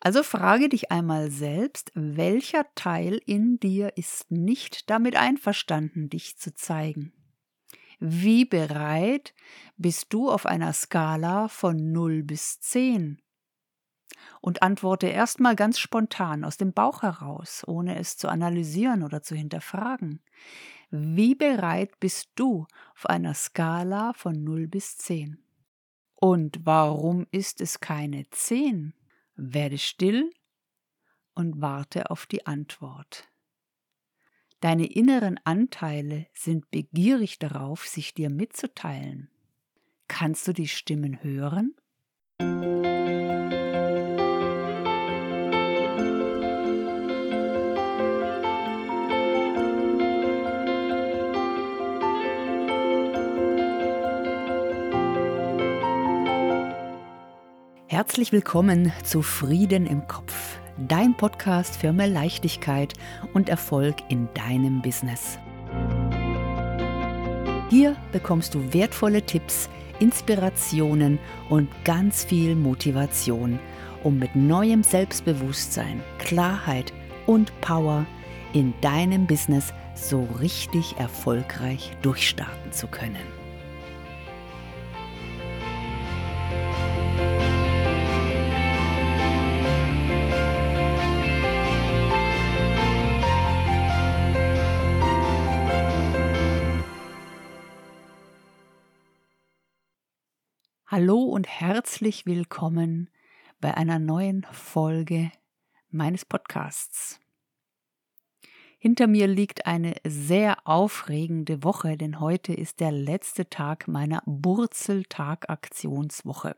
Also frage dich einmal selbst, welcher Teil in dir ist nicht damit einverstanden, dich zu zeigen? Wie bereit bist du auf einer Skala von 0 bis 10? Und antworte erstmal ganz spontan aus dem Bauch heraus, ohne es zu analysieren oder zu hinterfragen. Wie bereit bist du auf einer Skala von 0 bis 10? Und warum ist es keine 10? Werde still und warte auf die Antwort. Deine inneren Anteile sind begierig darauf, sich dir mitzuteilen. Kannst du die Stimmen hören? Herzlich willkommen zu Frieden im Kopf, dein Podcast für mehr Leichtigkeit und Erfolg in deinem Business. Hier bekommst du wertvolle Tipps, Inspirationen und ganz viel Motivation, um mit neuem Selbstbewusstsein, Klarheit und Power in deinem Business so richtig erfolgreich durchstarten zu können. Hallo und herzlich willkommen bei einer neuen Folge meines Podcasts. Hinter mir liegt eine sehr aufregende Woche, denn heute ist der letzte Tag meiner Burzeltag-Aktionswoche.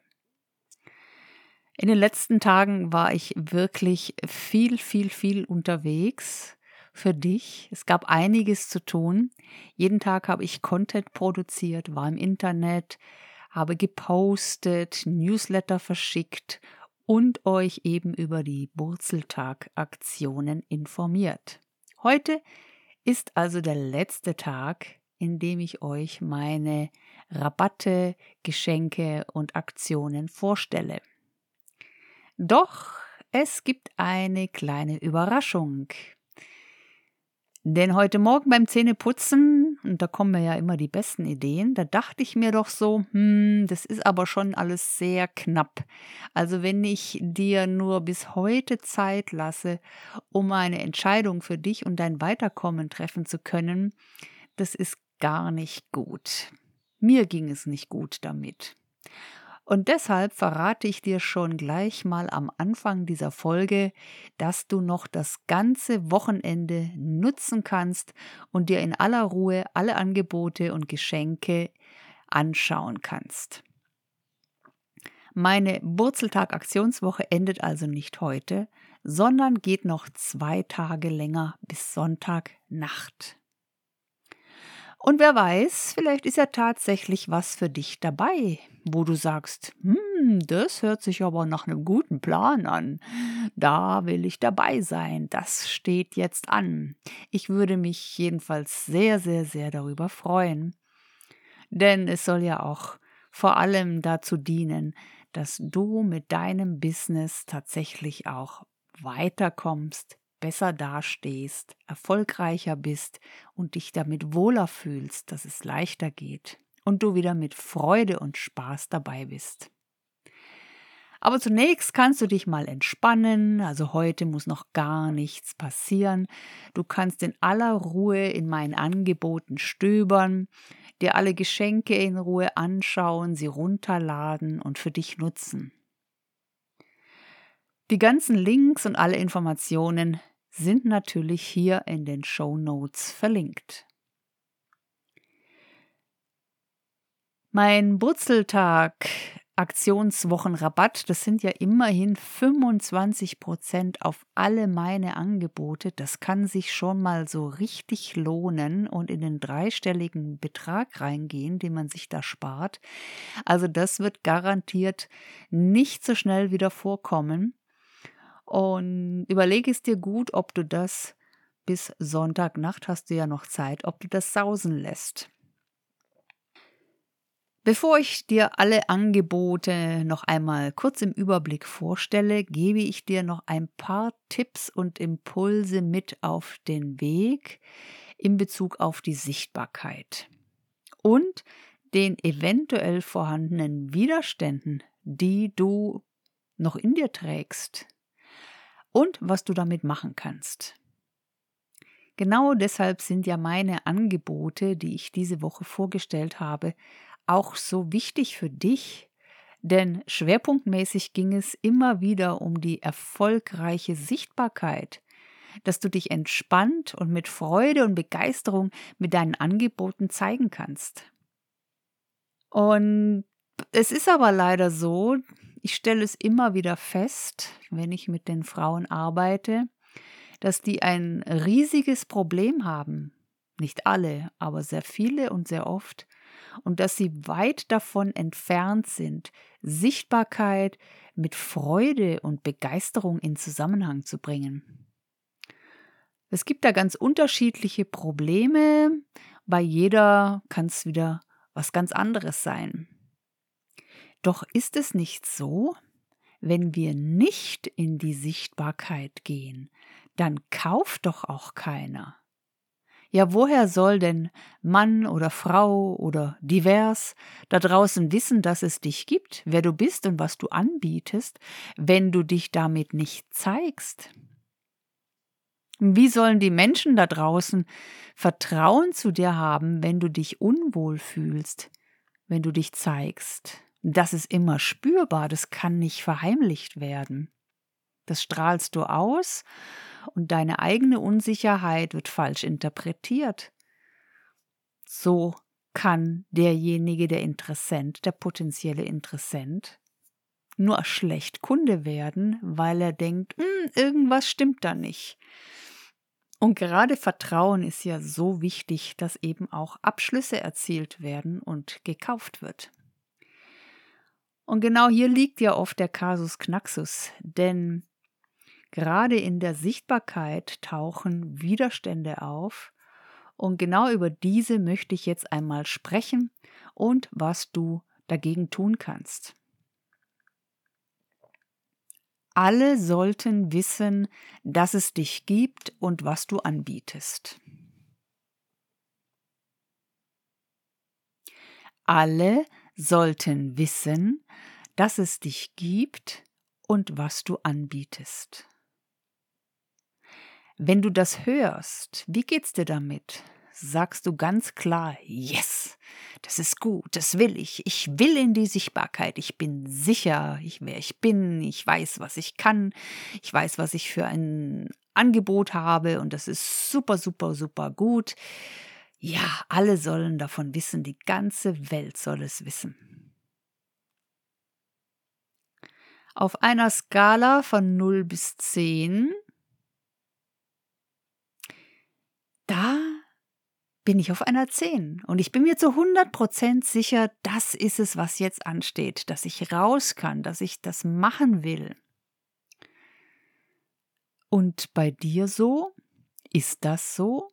In den letzten Tagen war ich wirklich viel, viel, viel unterwegs für dich. Es gab einiges zu tun. Jeden Tag habe ich Content produziert, war im Internet, habe gepostet, Newsletter verschickt und euch eben über die Burzeltag-Aktionen informiert. Heute ist also der letzte Tag, in dem ich euch meine Rabatte, Geschenke und Aktionen vorstelle. Doch es gibt eine kleine Überraschung. Denn heute Morgen beim Zähneputzen, und da kommen mir ja immer die besten Ideen, da dachte ich mir doch so, hm, das ist aber schon alles sehr knapp. Also wenn ich dir nur bis heute Zeit lasse, um eine Entscheidung für dich und dein Weiterkommen treffen zu können, das ist gar nicht gut. Mir ging es nicht gut damit. Und deshalb verrate ich dir schon gleich mal am Anfang dieser Folge, dass du noch das ganze Wochenende nutzen kannst und dir in aller Ruhe alle Angebote und Geschenke anschauen kannst. Meine Wurzeltag-Aktionswoche endet also nicht heute, sondern geht noch zwei Tage länger bis Sonntagnacht. Und wer weiß, vielleicht ist ja tatsächlich was für dich dabei, wo du sagst, hm, das hört sich aber nach einem guten Plan an. Da will ich dabei sein. Das steht jetzt an. Ich würde mich jedenfalls sehr, sehr, sehr darüber freuen. Denn es soll ja auch vor allem dazu dienen, dass du mit deinem Business tatsächlich auch weiterkommst, besser dastehst, erfolgreicher bist und dich damit wohler fühlst, dass es leichter geht und du wieder mit Freude und Spaß dabei bist. Aber zunächst kannst du dich mal entspannen, also heute muss noch gar nichts passieren. Du kannst in aller Ruhe in meinen Angeboten stöbern, dir alle Geschenke in Ruhe anschauen, sie runterladen und für dich nutzen. Die ganzen Links und alle Informationen sind natürlich hier in den Show Notes verlinkt. Mein Burzeltag Aktionswochenrabatt, das sind ja immerhin 25 Prozent auf alle meine Angebote. Das kann sich schon mal so richtig lohnen und in den dreistelligen Betrag reingehen, den man sich da spart. Also das wird garantiert nicht so schnell wieder vorkommen. Und überlege es dir gut, ob du das bis Sonntagnacht hast du ja noch Zeit, ob du das sausen lässt. Bevor ich dir alle Angebote noch einmal kurz im Überblick vorstelle, gebe ich dir noch ein paar Tipps und Impulse mit auf den Weg in Bezug auf die Sichtbarkeit und den eventuell vorhandenen Widerständen, die du noch in dir trägst und was du damit machen kannst. Genau deshalb sind ja meine Angebote, die ich diese Woche vorgestellt habe, auch so wichtig für dich, denn schwerpunktmäßig ging es immer wieder um die erfolgreiche Sichtbarkeit, dass du dich entspannt und mit Freude und Begeisterung mit deinen Angeboten zeigen kannst. Und es ist aber leider so, ich stelle es immer wieder fest, wenn ich mit den Frauen arbeite, dass die ein riesiges Problem haben. Nicht alle, aber sehr viele und sehr oft. Und dass sie weit davon entfernt sind, Sichtbarkeit mit Freude und Begeisterung in Zusammenhang zu bringen. Es gibt da ganz unterschiedliche Probleme. Bei jeder kann es wieder was ganz anderes sein. Doch ist es nicht so, wenn wir nicht in die Sichtbarkeit gehen, dann kauft doch auch keiner. Ja, woher soll denn Mann oder Frau oder divers da draußen wissen, dass es dich gibt, wer du bist und was du anbietest, wenn du dich damit nicht zeigst? Wie sollen die Menschen da draußen Vertrauen zu dir haben, wenn du dich unwohl fühlst, wenn du dich zeigst? Das ist immer spürbar, das kann nicht verheimlicht werden. Das strahlst du aus und deine eigene Unsicherheit wird falsch interpretiert. So kann derjenige, der Interessent, der potenzielle Interessent, nur schlecht Kunde werden, weil er denkt, hm, irgendwas stimmt da nicht. Und gerade Vertrauen ist ja so wichtig, dass eben auch Abschlüsse erzielt werden und gekauft wird. Und genau hier liegt ja oft der Kasus Knaxus, denn gerade in der Sichtbarkeit tauchen Widerstände auf und genau über diese möchte ich jetzt einmal sprechen und was du dagegen tun kannst. Alle sollten wissen, dass es dich gibt und was du anbietest. Alle sollten wissen, dass es dich gibt und was du anbietest. Wenn du das hörst, wie geht's dir damit? sagst du ganz klar, yes, das ist gut, das will ich, ich will in die Sichtbarkeit, ich bin sicher, ich, wer ich bin, ich weiß, was ich kann, ich weiß, was ich für ein Angebot habe und das ist super, super, super gut. Ja, alle sollen davon wissen, die ganze Welt soll es wissen. Auf einer Skala von 0 bis 10, da bin ich auf einer 10. Und ich bin mir zu 100% sicher, das ist es, was jetzt ansteht, dass ich raus kann, dass ich das machen will. Und bei dir so? Ist das so?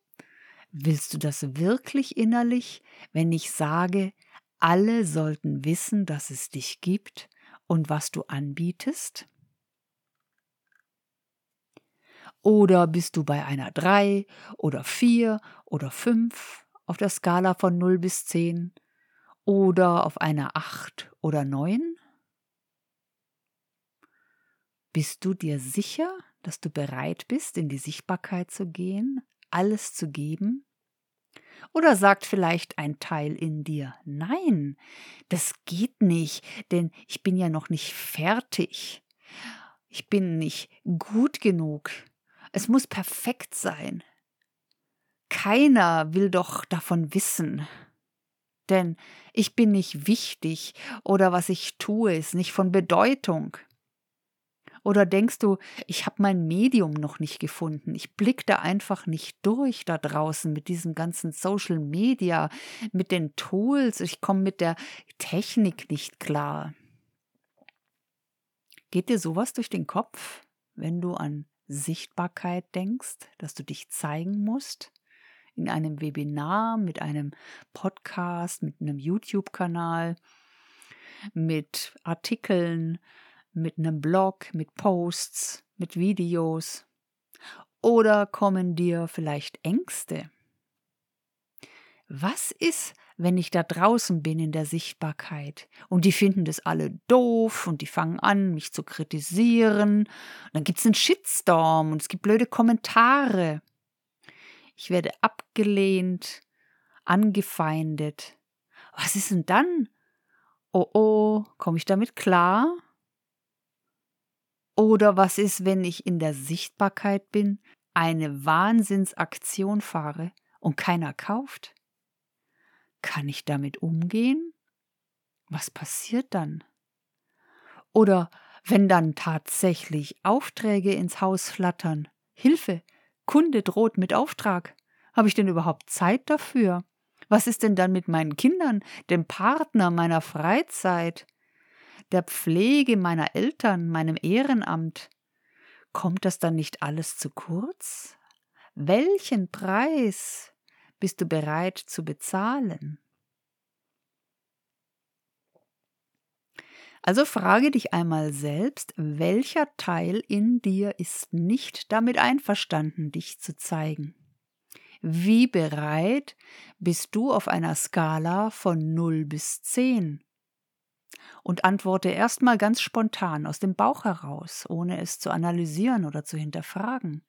Willst du das wirklich innerlich, wenn ich sage, alle sollten wissen, dass es dich gibt und was du anbietest? Oder bist du bei einer 3 oder 4 oder 5 auf der Skala von 0 bis 10? Oder auf einer 8 oder 9? Bist du dir sicher, dass du bereit bist, in die Sichtbarkeit zu gehen, alles zu geben? Oder sagt vielleicht ein Teil in dir, nein, das geht nicht, denn ich bin ja noch nicht fertig. Ich bin nicht gut genug. Es muss perfekt sein. Keiner will doch davon wissen. Denn ich bin nicht wichtig oder was ich tue, ist nicht von Bedeutung. Oder denkst du, ich habe mein Medium noch nicht gefunden? Ich blicke da einfach nicht durch da draußen mit diesem ganzen Social Media, mit den Tools. Ich komme mit der Technik nicht klar. Geht dir sowas durch den Kopf, wenn du an Sichtbarkeit denkst, dass du dich zeigen musst in einem Webinar, mit einem Podcast, mit einem YouTube-Kanal, mit Artikeln, mit einem Blog, mit Posts, mit Videos? Oder kommen dir vielleicht Ängste? Was ist, wenn ich da draußen bin in der Sichtbarkeit und die finden das alle doof und die fangen an, mich zu kritisieren? Und dann gibt es einen Shitstorm und es gibt blöde Kommentare. Ich werde abgelehnt, angefeindet. Was ist denn dann? Oh oh, komme ich damit klar? Oder was ist, wenn ich in der Sichtbarkeit bin, eine Wahnsinnsaktion fahre und keiner kauft? Kann ich damit umgehen? Was passiert dann? Oder wenn dann tatsächlich Aufträge ins Haus flattern, Hilfe, Kunde droht mit Auftrag, habe ich denn überhaupt Zeit dafür? Was ist denn dann mit meinen Kindern, dem Partner meiner Freizeit? Der Pflege meiner Eltern, meinem Ehrenamt, kommt das dann nicht alles zu kurz? Welchen Preis bist du bereit zu bezahlen? Also frage dich einmal selbst, welcher Teil in dir ist nicht damit einverstanden, dich zu zeigen? Wie bereit bist du auf einer Skala von 0 bis 10? Und antworte erstmal ganz spontan aus dem Bauch heraus, ohne es zu analysieren oder zu hinterfragen.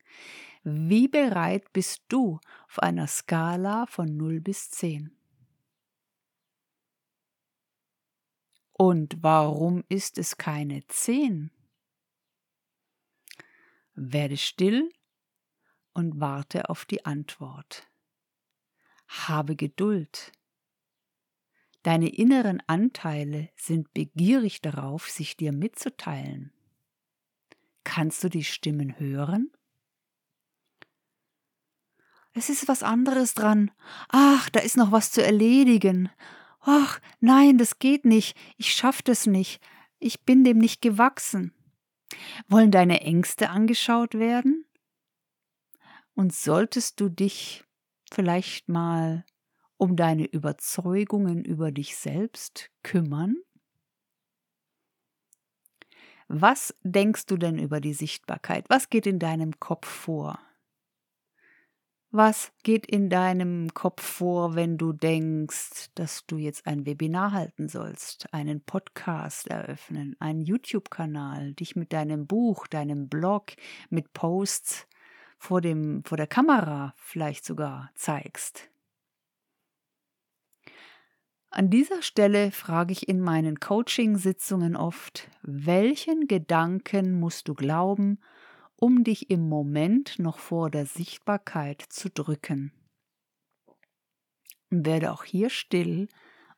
Wie bereit bist du auf einer Skala von 0 bis 10? Und warum ist es keine 10? Werde still und warte auf die Antwort. Habe Geduld. Deine inneren Anteile sind begierig darauf, sich dir mitzuteilen. Kannst du die Stimmen hören? Es ist was anderes dran. Ach, da ist noch was zu erledigen. Ach, nein, das geht nicht. Ich schaff das nicht. Ich bin dem nicht gewachsen. Wollen deine Ängste angeschaut werden? Und solltest du dich vielleicht mal um deine Überzeugungen über dich selbst kümmern? Was denkst du denn über die Sichtbarkeit? Was geht in deinem Kopf vor? Was geht in deinem Kopf vor, wenn du denkst, dass du jetzt ein Webinar halten sollst, einen Podcast eröffnen, einen YouTube-Kanal, dich mit deinem Buch, deinem Blog, mit Posts vor, dem, vor der Kamera vielleicht sogar zeigst? An dieser Stelle frage ich in meinen Coaching-Sitzungen oft, welchen Gedanken musst du glauben, um dich im Moment noch vor der Sichtbarkeit zu drücken? Werde auch hier still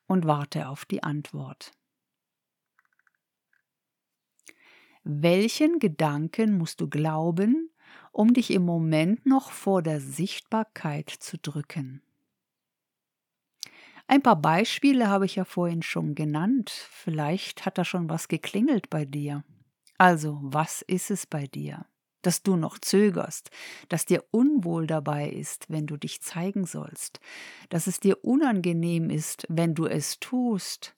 und warte auf die Antwort. Welchen Gedanken musst du glauben, um dich im Moment noch vor der Sichtbarkeit zu drücken? Ein paar Beispiele habe ich ja vorhin schon genannt. Vielleicht hat da schon was geklingelt bei dir. Also, was ist es bei dir? Dass du noch zögerst, dass dir unwohl dabei ist, wenn du dich zeigen sollst, dass es dir unangenehm ist, wenn du es tust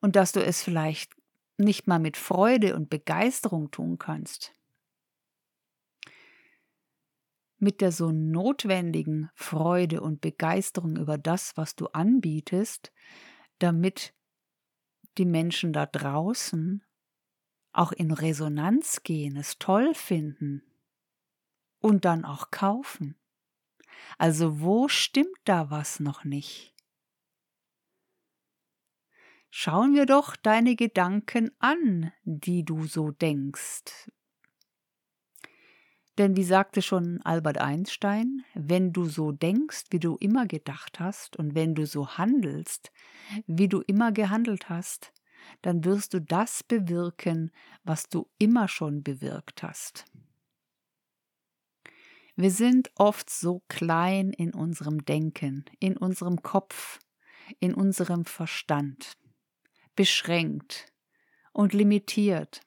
und dass du es vielleicht nicht mal mit Freude und Begeisterung tun kannst mit der so notwendigen Freude und Begeisterung über das, was du anbietest, damit die Menschen da draußen auch in Resonanz gehen, es toll finden und dann auch kaufen. Also wo stimmt da was noch nicht? Schauen wir doch deine Gedanken an, die du so denkst. Denn wie sagte schon Albert Einstein, wenn du so denkst, wie du immer gedacht hast, und wenn du so handelst, wie du immer gehandelt hast, dann wirst du das bewirken, was du immer schon bewirkt hast. Wir sind oft so klein in unserem Denken, in unserem Kopf, in unserem Verstand, beschränkt und limitiert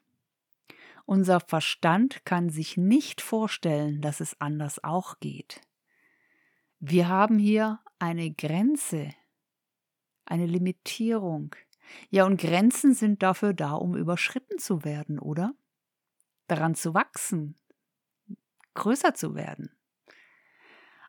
unser Verstand kann sich nicht vorstellen, dass es anders auch geht. Wir haben hier eine Grenze, eine Limitierung. Ja, und Grenzen sind dafür da, um überschritten zu werden, oder? Daran zu wachsen, größer zu werden.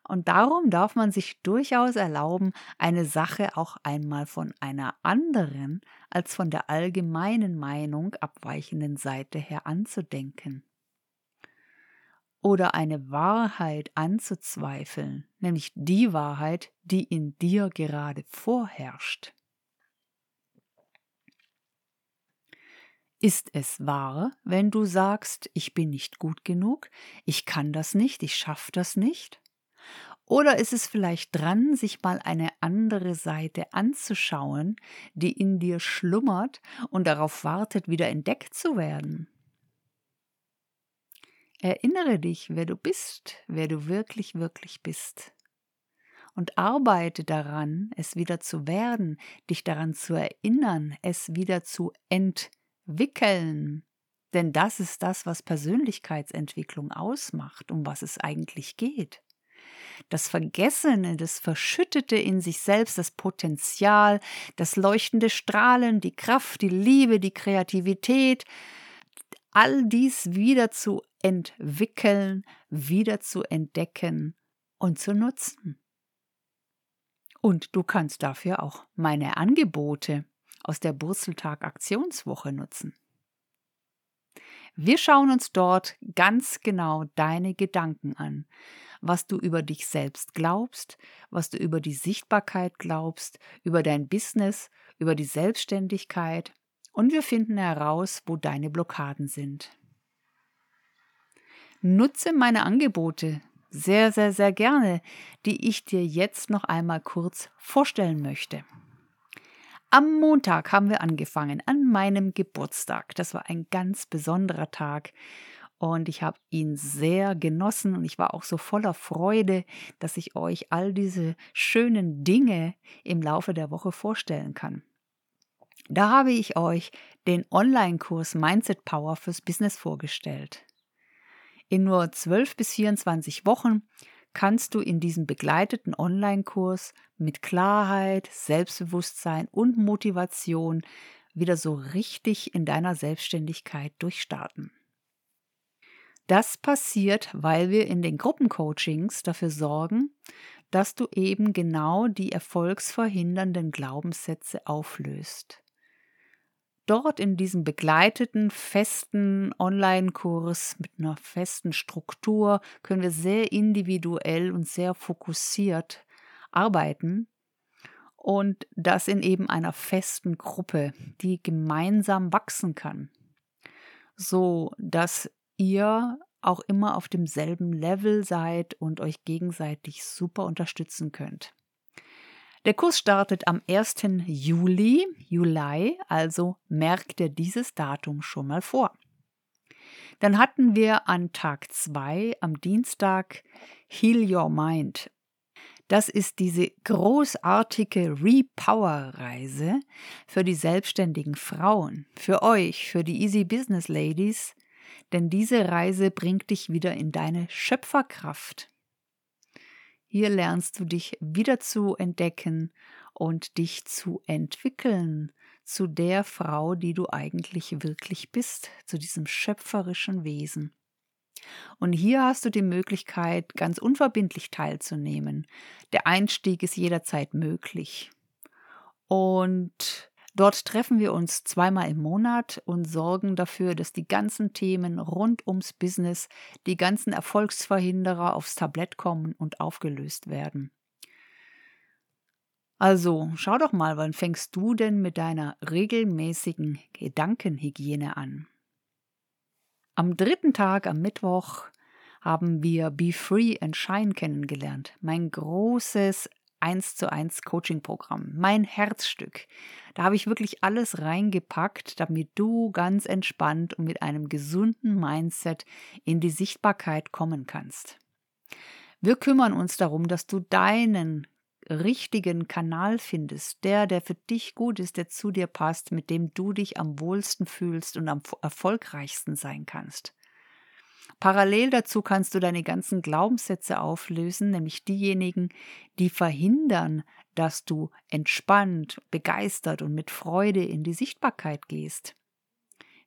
Und darum darf man sich durchaus erlauben, eine Sache auch einmal von einer anderen als von der allgemeinen Meinung abweichenden Seite her anzudenken. Oder eine Wahrheit anzuzweifeln, nämlich die Wahrheit, die in dir gerade vorherrscht. Ist es wahr, wenn du sagst, ich bin nicht gut genug, ich kann das nicht, ich schaffe das nicht? Oder ist es vielleicht dran, sich mal eine andere Seite anzuschauen, die in dir schlummert und darauf wartet, wieder entdeckt zu werden? Erinnere dich, wer du bist, wer du wirklich, wirklich bist. Und arbeite daran, es wieder zu werden, dich daran zu erinnern, es wieder zu entwickeln. Denn das ist das, was Persönlichkeitsentwicklung ausmacht, um was es eigentlich geht das Vergessene, das Verschüttete in sich selbst, das Potenzial, das leuchtende Strahlen, die Kraft, die Liebe, die Kreativität, all dies wieder zu entwickeln, wieder zu entdecken und zu nutzen. Und du kannst dafür auch meine Angebote aus der Burzeltag Aktionswoche nutzen. Wir schauen uns dort ganz genau deine Gedanken an, was du über dich selbst glaubst, was du über die Sichtbarkeit glaubst, über dein Business, über die Selbstständigkeit und wir finden heraus, wo deine Blockaden sind. Nutze meine Angebote sehr, sehr, sehr gerne, die ich dir jetzt noch einmal kurz vorstellen möchte. Am Montag haben wir angefangen, an meinem Geburtstag. Das war ein ganz besonderer Tag und ich habe ihn sehr genossen und ich war auch so voller Freude, dass ich euch all diese schönen Dinge im Laufe der Woche vorstellen kann. Da habe ich euch den Online-Kurs Mindset Power fürs Business vorgestellt. In nur 12 bis 24 Wochen kannst du in diesem begleiteten Online-Kurs mit Klarheit, Selbstbewusstsein und Motivation wieder so richtig in deiner Selbstständigkeit durchstarten. Das passiert, weil wir in den Gruppencoachings dafür sorgen, dass du eben genau die erfolgsverhindernden Glaubenssätze auflöst. Dort in diesem begleiteten, festen Online-Kurs mit einer festen Struktur können wir sehr individuell und sehr fokussiert arbeiten und das in eben einer festen Gruppe, die gemeinsam wachsen kann, so dass ihr auch immer auf demselben Level seid und euch gegenseitig super unterstützen könnt. Der Kurs startet am 1. Juli, Juli, also merkt ihr dieses Datum schon mal vor. Dann hatten wir an Tag 2 am Dienstag Heal Your Mind. Das ist diese großartige Repower-Reise für die selbstständigen Frauen, für euch, für die Easy Business Ladies, denn diese Reise bringt dich wieder in deine Schöpferkraft. Hier lernst du dich wieder zu entdecken und dich zu entwickeln zu der Frau, die du eigentlich wirklich bist, zu diesem schöpferischen Wesen. Und hier hast du die Möglichkeit, ganz unverbindlich teilzunehmen. Der Einstieg ist jederzeit möglich. Und Dort treffen wir uns zweimal im Monat und sorgen dafür, dass die ganzen Themen rund ums Business, die ganzen Erfolgsverhinderer aufs Tablett kommen und aufgelöst werden. Also, schau doch mal, wann fängst du denn mit deiner regelmäßigen Gedankenhygiene an? Am dritten Tag, am Mittwoch, haben wir Be Free and Shine kennengelernt. Mein großes 1 zu 1 Coaching-Programm, mein Herzstück. Da habe ich wirklich alles reingepackt, damit du ganz entspannt und mit einem gesunden Mindset in die Sichtbarkeit kommen kannst. Wir kümmern uns darum, dass du deinen richtigen Kanal findest, der, der für dich gut ist, der zu dir passt, mit dem du dich am wohlsten fühlst und am erfolgreichsten sein kannst. Parallel dazu kannst du deine ganzen Glaubenssätze auflösen, nämlich diejenigen, die verhindern, dass du entspannt, begeistert und mit Freude in die Sichtbarkeit gehst.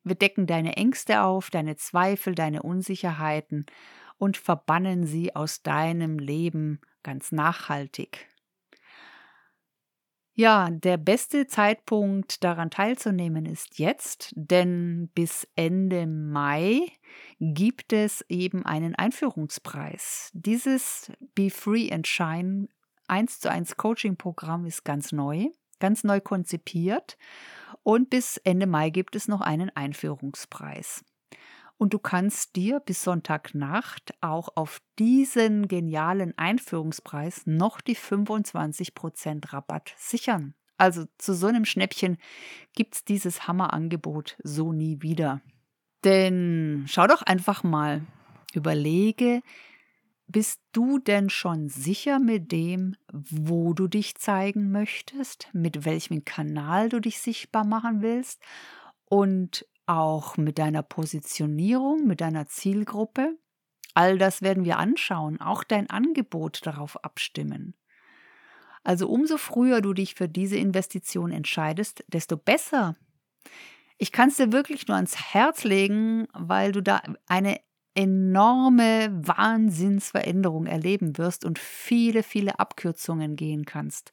Wir decken deine Ängste auf, deine Zweifel, deine Unsicherheiten und verbannen sie aus deinem Leben ganz nachhaltig. Ja, der beste Zeitpunkt daran teilzunehmen ist jetzt, denn bis Ende Mai gibt es eben einen Einführungspreis. Dieses Be Free and Shine 1 zu 1 Coaching Programm ist ganz neu, ganz neu konzipiert und bis Ende Mai gibt es noch einen Einführungspreis. Und du kannst dir bis Sonntagnacht auch auf diesen genialen Einführungspreis noch die 25% Rabatt sichern. Also zu so einem Schnäppchen gibt es dieses Hammerangebot so nie wieder. Denn schau doch einfach mal, überlege, bist du denn schon sicher mit dem, wo du dich zeigen möchtest, mit welchem Kanal du dich sichtbar machen willst und auch mit deiner Positionierung, mit deiner Zielgruppe. All das werden wir anschauen, auch dein Angebot darauf abstimmen. Also umso früher du dich für diese Investition entscheidest, desto besser. Ich kann es dir wirklich nur ans Herz legen, weil du da eine enorme Wahnsinnsveränderung erleben wirst und viele, viele Abkürzungen gehen kannst.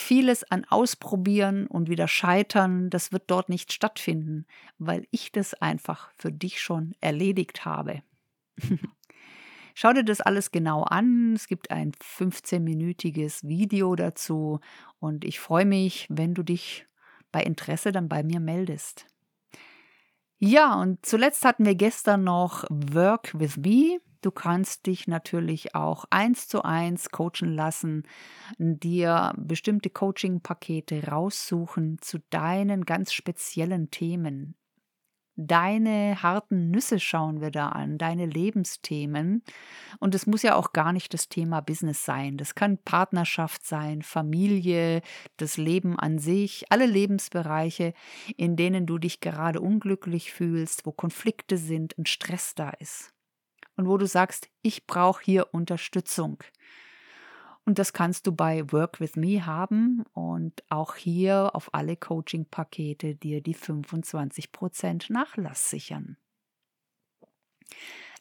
Vieles an Ausprobieren und wieder Scheitern, das wird dort nicht stattfinden, weil ich das einfach für dich schon erledigt habe. Schau dir das alles genau an. Es gibt ein 15-minütiges Video dazu und ich freue mich, wenn du dich bei Interesse dann bei mir meldest. Ja, und zuletzt hatten wir gestern noch Work with Me. Du kannst dich natürlich auch eins zu eins coachen lassen, dir bestimmte Coaching-Pakete raussuchen zu deinen ganz speziellen Themen. Deine harten Nüsse schauen wir da an, deine Lebensthemen. Und es muss ja auch gar nicht das Thema Business sein. Das kann Partnerschaft sein, Familie, das Leben an sich, alle Lebensbereiche, in denen du dich gerade unglücklich fühlst, wo Konflikte sind und Stress da ist und wo du sagst, ich brauche hier Unterstützung. Und das kannst du bei Work with Me haben und auch hier auf alle Coaching-Pakete dir die 25% Nachlass sichern.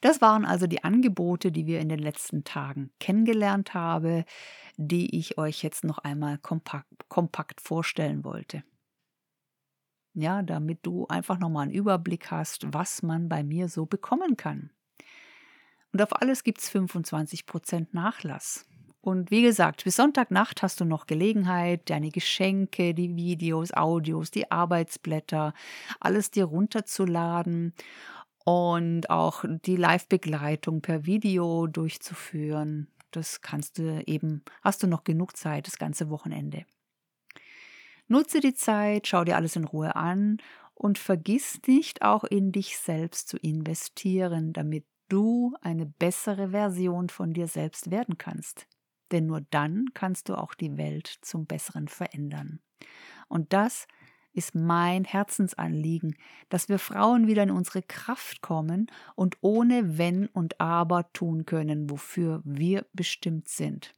Das waren also die Angebote, die wir in den letzten Tagen kennengelernt haben, die ich euch jetzt noch einmal kompakt, kompakt vorstellen wollte. Ja, damit du einfach nochmal einen Überblick hast, was man bei mir so bekommen kann. Und auf alles gibt es 25% Nachlass. Und wie gesagt, bis Sonntagnacht hast du noch Gelegenheit, deine Geschenke, die Videos, Audios, die Arbeitsblätter, alles dir runterzuladen und auch die Live-Begleitung per Video durchzuführen. Das kannst du eben, hast du noch genug Zeit, das ganze Wochenende. Nutze die Zeit, schau dir alles in Ruhe an und vergiss nicht auch in dich selbst zu investieren, damit du eine bessere Version von dir selbst werden kannst. Denn nur dann kannst du auch die Welt zum Besseren verändern. Und das ist mein Herzensanliegen, dass wir Frauen wieder in unsere Kraft kommen und ohne Wenn und Aber tun können, wofür wir bestimmt sind.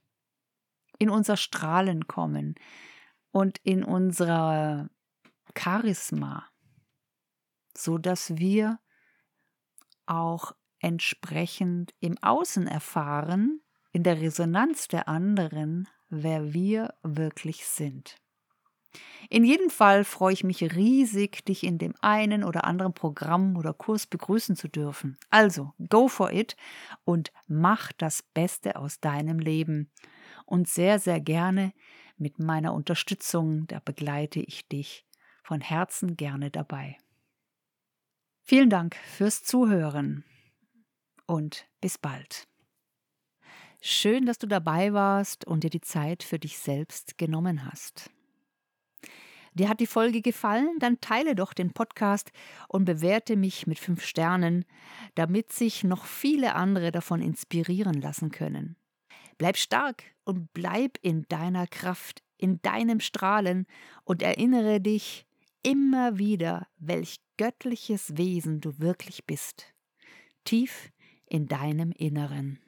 In unser Strahlen kommen und in unser Charisma, so dass wir auch entsprechend im Außen erfahren, in der Resonanz der anderen, wer wir wirklich sind. In jedem Fall freue ich mich riesig, dich in dem einen oder anderen Programm oder Kurs begrüßen zu dürfen. Also, go for it und mach das Beste aus deinem Leben. Und sehr, sehr gerne mit meiner Unterstützung, da begleite ich dich von Herzen gerne dabei. Vielen Dank fürs Zuhören und bis bald. Schön, dass du dabei warst und dir die Zeit für dich selbst genommen hast. Dir hat die Folge gefallen? Dann teile doch den Podcast und bewerte mich mit fünf Sternen, damit sich noch viele andere davon inspirieren lassen können. Bleib stark und bleib in deiner Kraft, in deinem Strahlen und erinnere dich immer wieder, welch göttliches Wesen du wirklich bist. tief in deinem Inneren.